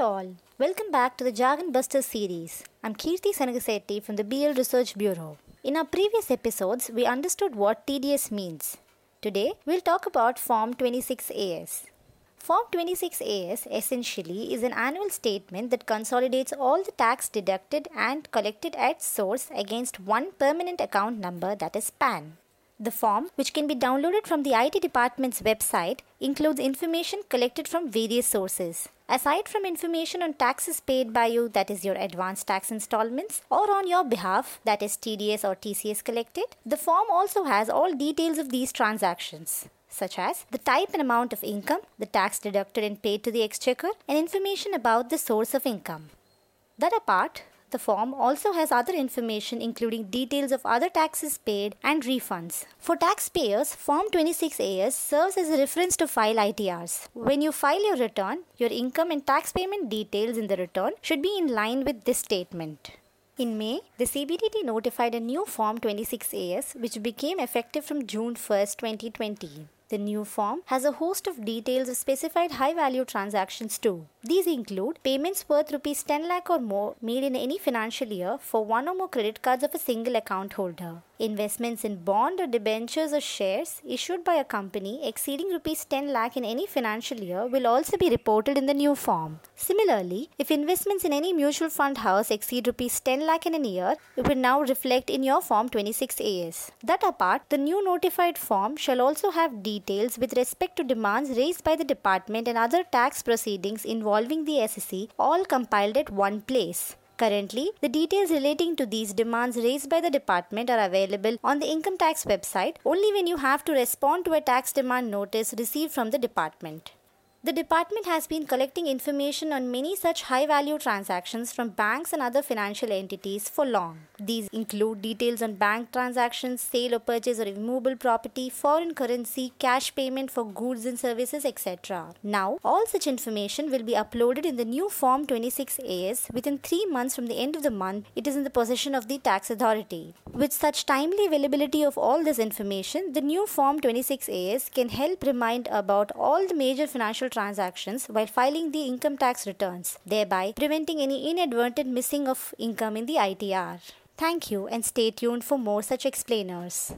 All. Welcome back to the Jargon Buster series. I'm Kirti Sanagasetti from the BL Research Bureau. In our previous episodes, we understood what TDS means. Today, we'll talk about Form 26AS. Form 26AS essentially is an annual statement that consolidates all the tax deducted and collected at source against one permanent account number that is PAN. The form, which can be downloaded from the IT department's website, includes information collected from various sources. Aside from information on taxes paid by you, that is your advance tax installments, or on your behalf, that is TDS or TCS collected, the form also has all details of these transactions such as the type and amount of income, the tax deducted and paid to the exchequer, and information about the source of income. That apart, the form also has other information including details of other taxes paid and refunds. For taxpayers, Form 26AS serves as a reference to file ITRs. When you file your return, your income and tax payment details in the return should be in line with this statement. In May, the CBDT notified a new Form 26AS which became effective from June 1, 2020. The new form has a host of details of specified high value transactions too. These include payments worth rupees 10 lakh or more made in any financial year for one or more credit cards of a single account holder. Investments in bond or debentures or shares issued by a company exceeding rupees 10 lakh in any financial year will also be reported in the new form. Similarly, if investments in any mutual fund house exceed rupees 10 lakh in a year, it will now reflect in your form 26AS. That apart, the new notified form shall also have details with respect to demands raised by the department and other tax proceedings involving the assessee all compiled at one place. Currently, the details relating to these demands raised by the department are available on the income tax website only when you have to respond to a tax demand notice received from the department. The department has been collecting information on many such high value transactions from banks and other financial entities for long. These include details on bank transactions, sale or purchase of immovable property, foreign currency, cash payment for goods and services, etc. Now, all such information will be uploaded in the new Form 26AS within 3 months from the end of the month it is in the possession of the tax authority. With such timely availability of all this information, the new Form 26AS can help remind about all the major financial transactions while filing the income tax returns, thereby preventing any inadvertent missing of income in the ITR. Thank you and stay tuned for more such explainers.